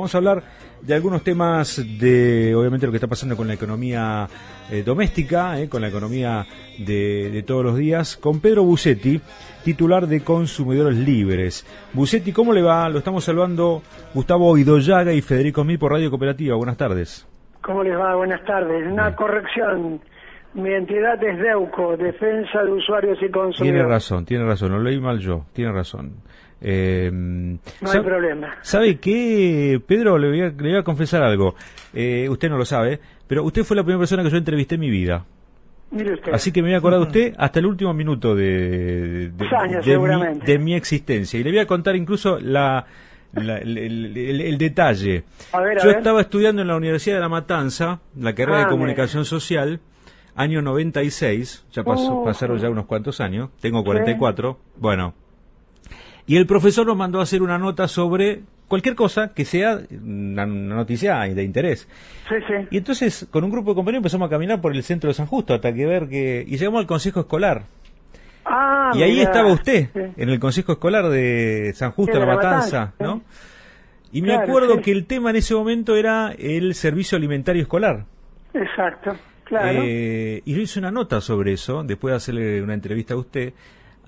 Vamos a hablar de algunos temas de, obviamente, lo que está pasando con la economía eh, doméstica, eh, con la economía de, todos los días, con Pedro Bucetti, titular de Consumidores Libres. Bucetti, ¿cómo le va? Lo estamos salvando Gustavo Idoyaga y Federico Mil por Radio Cooperativa. Buenas tardes. ¿Cómo les va? Buenas tardes. Una corrección. Mi entidad es DEUCO, Defensa de Usuarios y Consumidores. Tiene razón, tiene razón, lo leí mal yo, tiene razón. Eh, no hay problema. ¿Sabe qué, Pedro? Le voy a, le voy a confesar algo. Eh, usted no lo sabe, pero usted fue la primera persona que yo entrevisté en mi vida. Mire usted. Así que me voy a acordar de usted hasta el último minuto de, de, mi, existencia. Y le voy a contar incluso la, el, detalle. yo estaba estudiando en la Universidad de La Matanza, la carrera de ah, Comunicación Social, año 96, ya pasó, uh. pasaron ya unos cuantos años, tengo 44, bueno, y el profesor nos mandó a hacer una nota sobre cualquier cosa que sea una, noticia de interés. Sí, sí. Y entonces, con un grupo de compañeros empezamos a caminar por el centro de San Justo hasta que ver que... Y llegamos al consejo escolar. Ah, y ahí estaba usted, en el consejo escolar de San Justo, La Matanza, ¿no? Y me acuerdo que el tema en ese momento era el servicio alimentario escolar. Exacto. Claro. Eh, y yo hice una nota sobre eso, después de hacerle una entrevista a usted.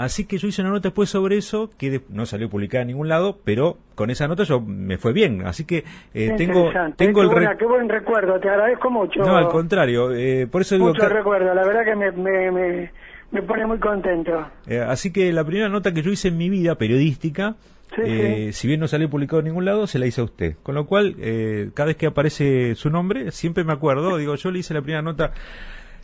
Así que yo hice una nota después sobre eso, que no salió publicada en ningún lado, pero con esa nota yo me fue bien. Así que eh, tengo, tengo el... qué buen recuerdo, te agradezco mucho. No, al contrario, eh, por eso digo... Mucho recuerdo, la verdad que me, me, me, pone muy contento. Eh, así que la primera nota que yo hice en mi vida periodística eh, si bien no salió publicado en ningún lado, se la hice a usted. Con lo cual, eh, cada vez que aparece su nombre, siempre me acuerdo, digo, yo le hice la primera nota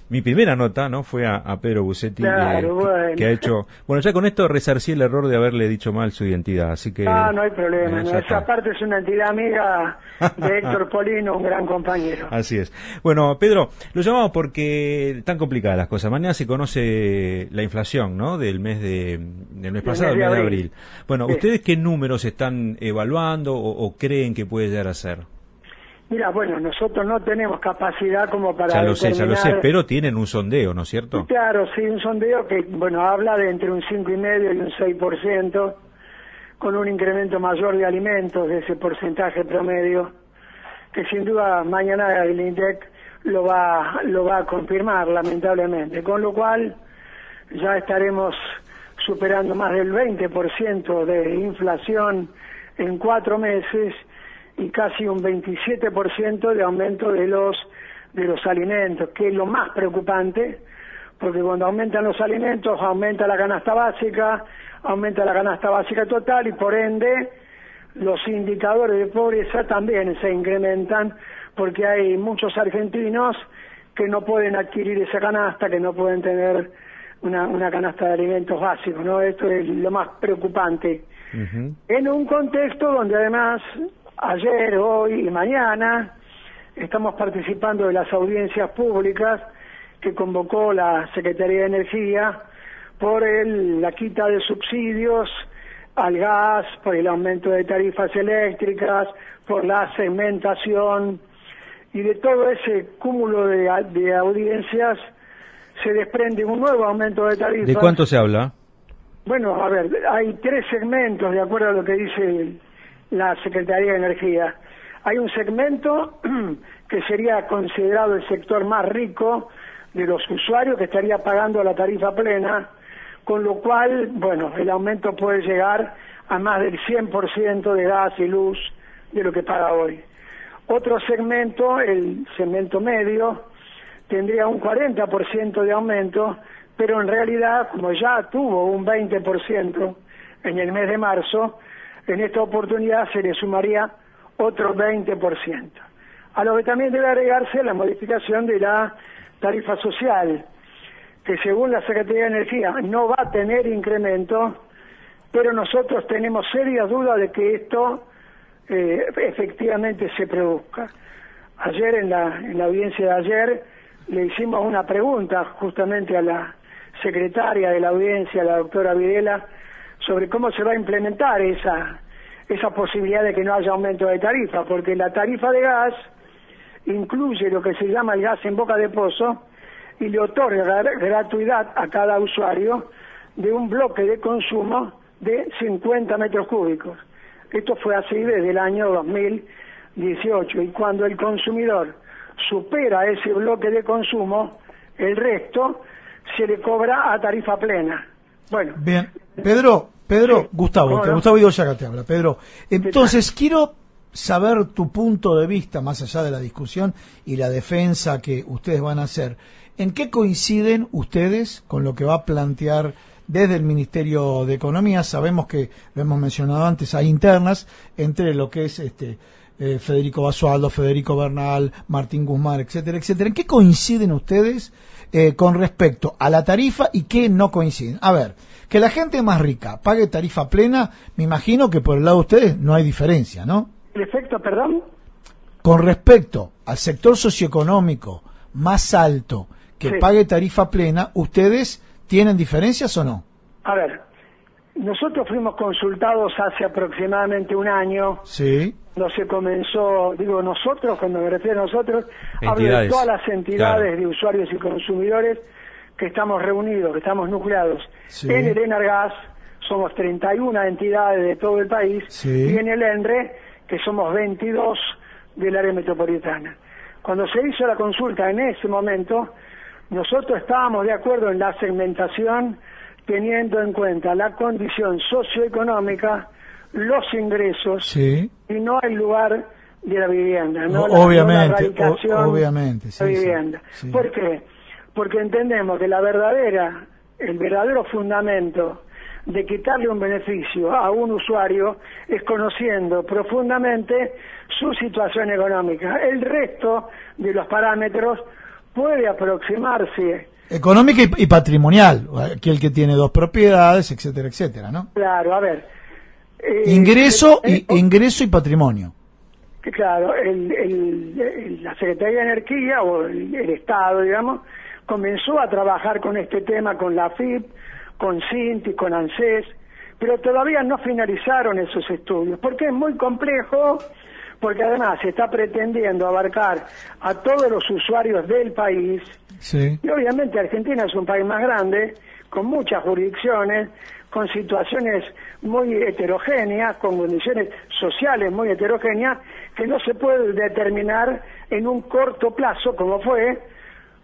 mi primera nota no fue a, Pedro Bucetti eh, que, ha hecho bueno ya con esto resarcí el error de haberle dicho mal su identidad así que ah no hay problema esa parte es una entidad amiga de Héctor Polino un gran compañero. Así es. Bueno Pedro lo llamamos porque están complicadas las cosas. Mañana se conoce la inflación no del mes de del mes pasado el mes de abril, bueno ustedes qué números están evaluando o, o creen que puede llegar a ser Mira, bueno, nosotros no tenemos capacidad como para. Ya lo sé, ya lo sé, pero tienen un sondeo, ¿no es cierto? Claro, sí, un sondeo que, bueno, habla de entre un 5,5 y un 6%, con un incremento mayor de alimentos de ese porcentaje promedio, que sin duda mañana el INDEC lo va, lo va a confirmar, lamentablemente. Con lo cual, ya estaremos superando más del 20% de inflación en cuatro meses y casi un 27% de aumento de los de los alimentos, que es lo más preocupante, porque cuando aumentan los alimentos aumenta la canasta básica, aumenta la canasta básica total y por ende los indicadores de pobreza también se incrementan porque hay muchos argentinos que no pueden adquirir esa canasta, que no pueden tener una, una canasta de alimentos básicos, ¿no? Esto es lo más preocupante. En un contexto donde además ayer, hoy y mañana estamos participando de las audiencias públicas que convocó la Secretaría de Energía por el, la quita de subsidios al gas, por el aumento de tarifas eléctricas, por la segmentación y de todo ese cúmulo de, de audiencias se desprende un nuevo aumento de tarifas. ¿De cuánto se habla? Bueno, a ver, hay tres segmentos de acuerdo a lo que dice la Secretaría de Energía. Hay un segmento que sería considerado el sector más rico de los usuarios que estaría pagando la tarifa plena, con lo cual, bueno, el aumento puede llegar a más del 100% de gas y luz de lo que paga hoy. Otro segmento, el segmento medio, tendría un 40% de aumento, pero en realidad, como ya tuvo un 20% en el mes de marzo, en esta oportunidad se le sumaría otro 20%. A lo que también debe agregarse la modificación de la tarifa social, que según la Secretaría de Energía no va a tener incremento, pero nosotros tenemos serias dudas de que esto eh, efectivamente se produzca. Ayer en la, en la audiencia de ayer le hicimos una pregunta justamente a la secretaria de la audiencia, la doctora Videla, sobre cómo se va a implementar esa, esa posibilidad de que no haya aumento de tarifa, porque la tarifa de gas incluye lo que se llama el gas en boca de pozo y le otorga gratuidad a cada usuario de un bloque de consumo de 50 metros cúbicos. Esto fue así desde el año 2000 18. Y cuando el consumidor supera ese bloque de consumo, el resto se le cobra a tarifa plena. Bueno. Bien. Pedro, Pedro, Gustavo, que Gustavo Idoyaga te habla. Pedro, entonces quiero saber tu punto de vista, más allá de la discusión y la defensa que ustedes van a hacer. ¿En qué coinciden ustedes con lo que va a plantear desde el Ministerio de Economía? Sabemos que, lo hemos mencionado antes, hay internas entre lo que es este eh, Federico Basualdo, Federico Bernal, Martín Guzmán, etcétera, etcétera. ¿En qué coinciden ustedes eh, con respecto a la tarifa y qué no coinciden? A ver, que la gente más rica pague tarifa plena, me imagino que por el lado de ustedes no hay diferencia, ¿no? ¿El efecto, perdón? Con respecto al sector socioeconómico más alto que pague tarifa plena, ¿ustedes tienen diferencias o no? A ver, nosotros fuimos consultados hace aproximadamente un año. Sí. No se comenzó, digo nosotros, cuando me refiero a nosotros, hablo de todas las entidades de usuarios y consumidores que estamos reunidos, que estamos nucleados en el Enargas, somos 31 entidades de todo el país, y en el ENRE, que somos 22 del área metropolitana. Cuando se hizo la consulta en ese momento, nosotros estábamos de acuerdo en la segmentación teniendo en cuenta la condición socioeconómica, los ingresos y no el lugar de la vivienda, no obviamente, la, obviamente, la vivienda. ¿Por qué? Porque entendemos que la verdadera, el verdadero fundamento de quitarle un beneficio a un usuario es conociendo profundamente su situación económica. El resto de los parámetros puede aproximarse. Económica y, patrimonial, aquel que tiene dos propiedades, etcétera, etcétera, ¿no? Claro, a ver. Eh, ingreso, y, ingreso y patrimonio. Claro, el, la Secretaría de Energía o el, Estado, digamos, comenzó a trabajar con este tema con la FIP, con CINTI, con ANSES, pero todavía no finalizaron esos estudios, porque es muy complejo porque además se está pretendiendo abarcar a todos los usuarios del país. Y obviamente Argentina es un país más grande, con muchas jurisdicciones, con situaciones muy heterogéneas, con condiciones sociales muy heterogéneas, que no se puede determinar en un corto plazo, como fue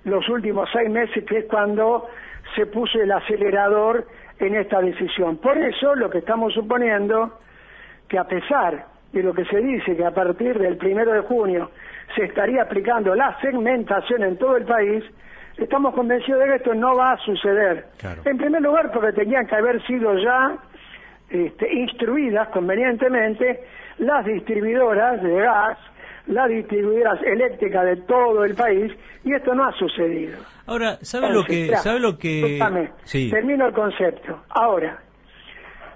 los últimos seis meses, que es cuando se puso el acelerador en esta decisión. Por eso lo que estamos suponiendo, que a pesar de lo que se dice que a partir del primero de junio se estaría aplicando la segmentación en todo el país, estamos convencidos de que esto no va a suceder. En primer lugar, porque tenían que haber sido ya este, instruidas convenientemente las distribuidoras de gas, las distribuidoras eléctricas de todo el país, y esto no ha sucedido. Ahora, ¿sabe lo que...? ¿sabe lo que... Termino el concepto. Ahora,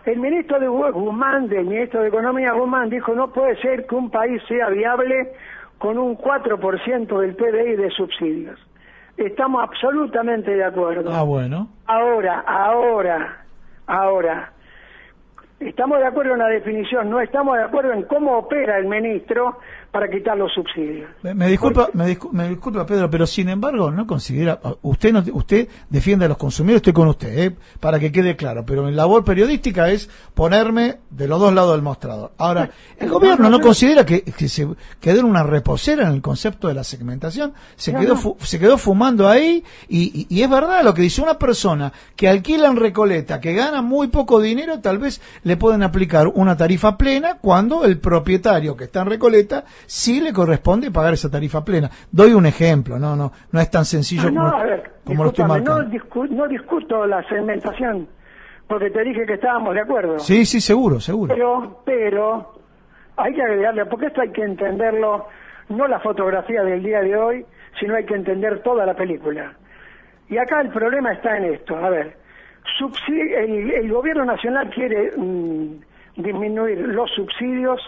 el ministro de Guzmán, del ministro de Economía Guzmán, dijo no puede ser que un país sea viable con un 4% del PDI de subsidios. Estamos absolutamente de acuerdo. Ah, bueno. Ahora, ahora, ahora, estamos de acuerdo en la definición, no estamos de acuerdo en cómo opera el ministro para quitar los subsidios. Me, disculpa, me, disculpa Pedro, pero sin embargo no considera, usted no, usted defiende a los consumidores, estoy con usted, ¿eh? para que quede claro, pero mi labor periodística es ponerme de los dos lados del mostrador. Ahora, el gobierno no considera que, se quedó en una reposera en el concepto de la segmentación, se quedó se quedó fumando ahí y, y, es verdad lo que dice una persona que alquila en Recoleta, que gana muy poco dinero, tal vez le pueden aplicar una tarifa plena cuando el propietario que está en Recoleta sí le corresponde pagar esa tarifa plena. Doy un ejemplo, no no no es tan sencillo no, como, a ver, como lo estoy marcando. No, no discuto la segmentación, porque te dije que estábamos de acuerdo. Sí, sí, seguro, seguro. Pero, pero, hay que agregarle, porque esto hay que entenderlo, no la fotografía del día de hoy, sino hay que entender toda la película. Y acá el problema está en esto, a ver, el, el gobierno nacional quiere mm, disminuir los subsidios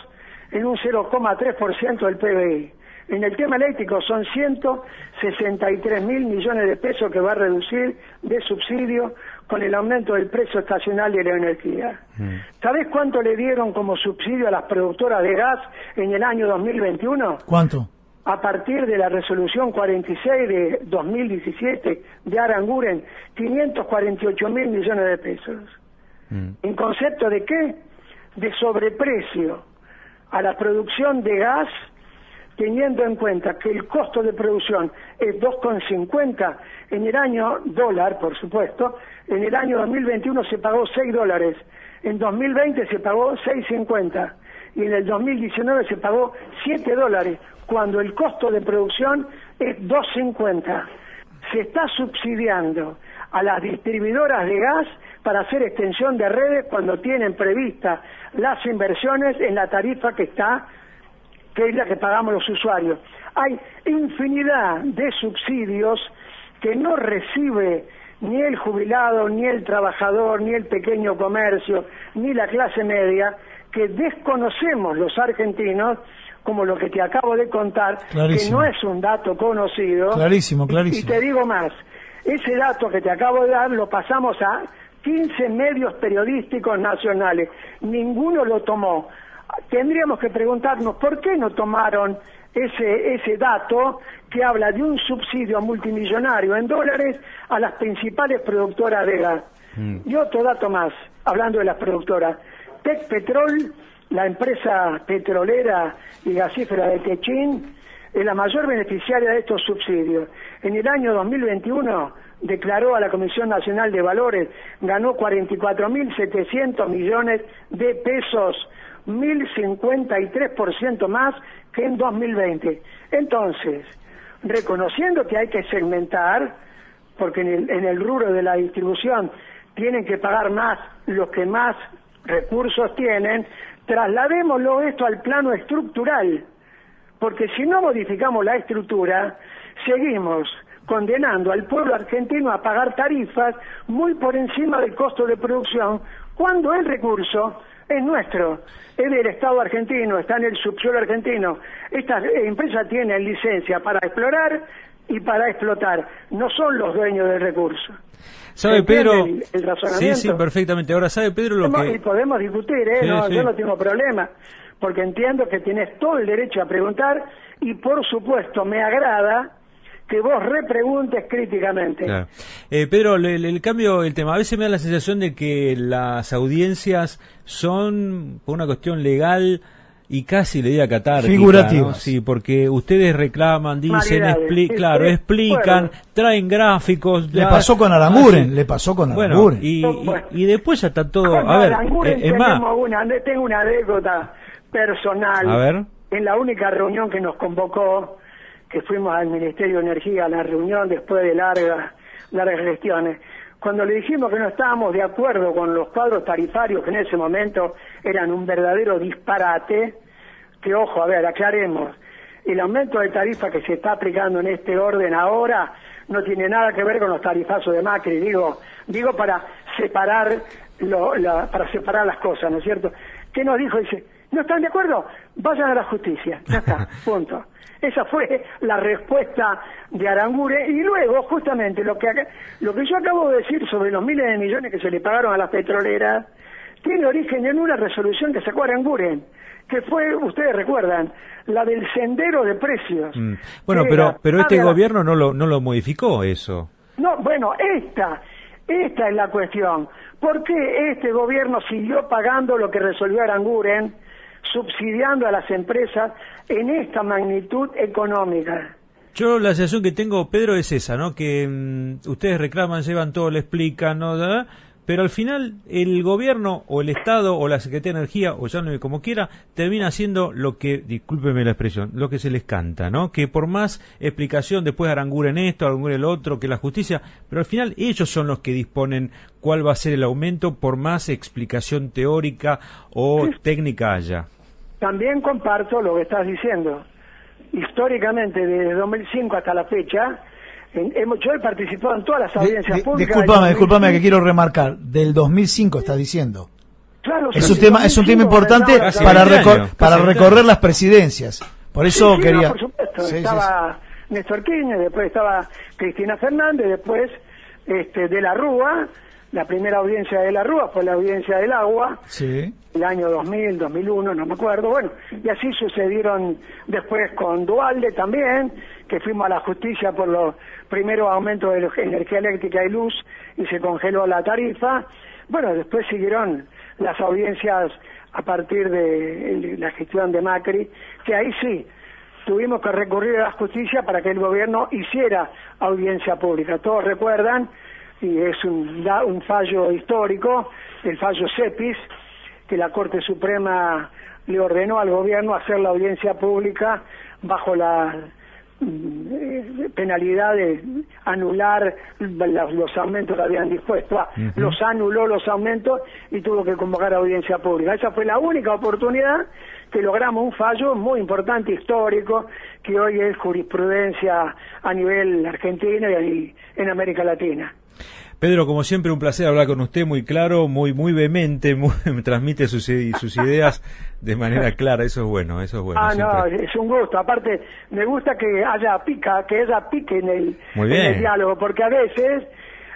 en un 0,3% del PBI. En el tema eléctrico son 163 mil millones de pesos que va a reducir de subsidio con el aumento del precio estacional de la energía. Mm. ¿Sabes cuánto le dieron como subsidio a las productoras de gas en el año 2021? ¿Cuánto? A partir de la resolución 46 de 2017 de Aranguren, 548 mil millones de pesos. Mm. ¿En concepto de qué? De sobreprecio a la producción de gas teniendo en cuenta que el costo de producción es 2,50 en el año dólar, por supuesto, en el año 2021 se pagó 6 dólares, en 2020 se pagó 6,50 y en el 2019 se pagó 7 dólares, cuando el costo de producción es 2,50. Se está subsidiando a las distribuidoras de gas para hacer extensión de redes cuando tienen previstas las inversiones en la tarifa que está, que es la que pagamos los usuarios. Hay infinidad de subsidios que no recibe ni el jubilado, ni el trabajador, ni el pequeño comercio, ni la clase media, que desconocemos los argentinos, como lo que te acabo de contar, que no es un dato conocido. Clarísimo, clarísimo. Y te digo más, ese dato que te acabo de dar lo pasamos a 15 medios periodísticos nacionales. Ninguno lo tomó. Tendríamos que preguntarnos por qué no tomaron ese, ese dato que habla de un subsidio multimillonario en dólares a las principales productoras de gas. Mm. Y otro dato más, hablando de las productoras. Tec Petrol, la empresa petrolera y gasífera de Techín, es la mayor beneficiaria de estos subsidios. En el año 2021 declaró a la Comisión Nacional de Valores, ganó 44.700 millones de pesos, 1.053% más que en 2020. Entonces, reconociendo que hay que segmentar, porque en el, en el rubro de la distribución tienen que pagar más los que más recursos tienen, trasladémoslo esto al plano estructural, porque si no modificamos la estructura, seguimos condenando al pueblo argentino a pagar tarifas muy por encima del costo de producción, cuando el recurso es nuestro, es del Estado argentino, está en el subsuelo argentino. Estas empresas tienen licencia para explorar y para explotar, no son los dueños del recurso. ¿Sabe Pedro? sí, sí, perfectamente. Ahora, ¿sabe Pedro lo que...? Y podemos discutir, ¿eh? no, Yo no tengo problema, porque entiendo que tienes todo el derecho a preguntar y, por supuesto, me agrada que vos repreguntes críticamente. Eh, Pedro, el, cambio el tema, a veces me da la sensación de que las audiencias son, por una cuestión legal, y casi le diría catártica. Figurativo. Sí, porque ustedes reclaman, dicen, claro, explican, traen gráficos. Le pasó con Aranguren, le pasó con Aranguren. y, y, después ya está todo. a ver, eh, es más. Una, tengo una anécdota personal. A ver. En la única reunión que nos convocó que fuimos al Ministerio de Energía a la reunión después de largas, largas gestiones, cuando le dijimos que no estábamos de acuerdo con los cuadros tarifarios que en ese momento eran un verdadero disparate, que ojo, a ver, aclaremos, el aumento de tarifa que se está aplicando en este orden ahora no tiene nada que ver con los tarifazos de Macri, digo, digo para separar lo, para separar las cosas, ¿no es cierto? ¿Qué nos dijo? Dice, ¿no están de acuerdo? Vayan a la justicia, ya está, punto. Esa fue la respuesta de Arangure. Y luego, justamente, lo que, lo que yo acabo de decir sobre los miles de millones que se le pagaron a las petroleras, tiene origen en una resolución que sacó Aranguren, que fue, ustedes recuerdan, la del sendero de precios. Mm. Bueno, pero, pero este gobierno no lo, no lo modificó eso. No, bueno, esta, esta es la cuestión. ¿Por qué este gobierno siguió pagando lo que resolvió Aranguren? Subsidiando a las empresas en esta magnitud económica. Yo la sensación que tengo, Pedro, es esa, ¿no? Que mm, ustedes reclaman, llevan todo, le explican, ¿no? pero al final el gobierno o el Estado o la Secretaría de Energía o ya no como quiera termina haciendo lo que, discúlpeme la expresión, lo que se les canta, ¿no? Que por más explicación después aranguren esto, aranguren el otro, que la justicia, pero al final ellos son los que disponen cuál va a ser el aumento por más explicación teórica o técnica haya. También comparto lo que estás diciendo. Históricamente, desde 2005 hasta la fecha, yo he participado en todas las audiencias públicas. Disculpame, disculpame que quiero remarcar. Del 2005 está diciendo. Claro, es un tema, es un tema importante para, para recorrer las presidencias. Por eso quería. por supuesto. estaba Néstor Kirchner, después estaba Cristina Fernández, después este, de la Rúa. La primera audiencia de la Rúa fue la audiencia del agua. Sí. El año 2000, 2001, no me acuerdo. Bueno, y así sucedieron después con Dualde también que fuimos a la justicia por los primeros aumentos de energía eléctrica y luz y se congeló la tarifa. Bueno, después siguieron las audiencias a partir de la gestión de Macri, que ahí sí, tuvimos que recurrir a la justicia para que el gobierno hiciera audiencia pública. Todos recuerdan, y es un, un fallo histórico, el fallo CEPIS, que la Corte Suprema le ordenó al gobierno hacer la audiencia pública bajo la mm, penalidad de anular los aumentos que habían dispuesto, los anuló los aumentos y tuvo que convocar audiencia pública. Esa fue la única oportunidad que logramos un fallo muy importante, histórico, que hoy es jurisprudencia a nivel argentino y en América Latina. Pedro, como siempre, un placer hablar con usted, muy claro, muy muy vehemente, me transmite sus, sus ideas de manera clara, eso es bueno, eso es bueno. Ah, no, es un gusto. Aparte, me gusta que haya pica, que haya pique en el, en el diálogo, porque a veces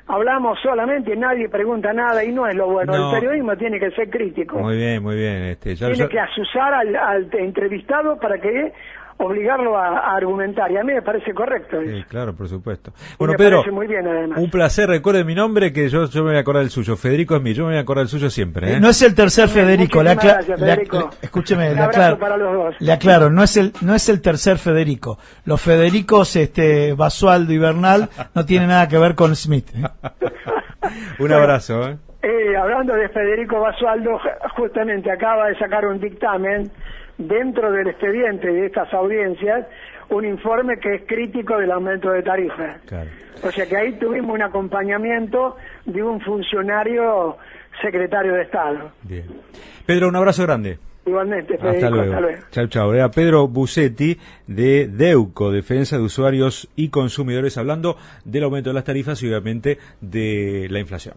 hablamos solamente, nadie pregunta nada y no es lo bueno. El periodismo tiene que ser crítico. Muy bien, muy bien. Este, tiene que asusar al, al, entrevistado para que obligarlo a, argumentar. Y a mí me parece correcto. Sí, claro, por supuesto. Bueno, Pedro, muy bien, un placer. Recuerde mi nombre, que yo, yo me voy a acordar el suyo. Federico es mío, yo me voy a acordar el suyo siempre. ¿eh? No es el tercer Federico. Le escúcheme, le aclaro, le aclaro, no es el no es el tercer Federico. Los Federicos, este, Basualdo y Bernal, no tienen nada que ver con Smith. ¿eh? un abrazo. ¿eh? Eh, hablando de Federico Basualdo, justamente acaba de sacar un dictamen dentro del expediente de estas audiencias un informe que es crítico del aumento de tarifas. O sea que ahí tuvimos un acompañamiento de un funcionario secretario de Estado. Bien. Pedro, un abrazo grande. Igualmente, hasta luego. Chao, chao. Era Pedro Bucetti de DEUCO, Defensa de Usuarios y Consumidores, hablando del aumento de las tarifas y obviamente de la inflación.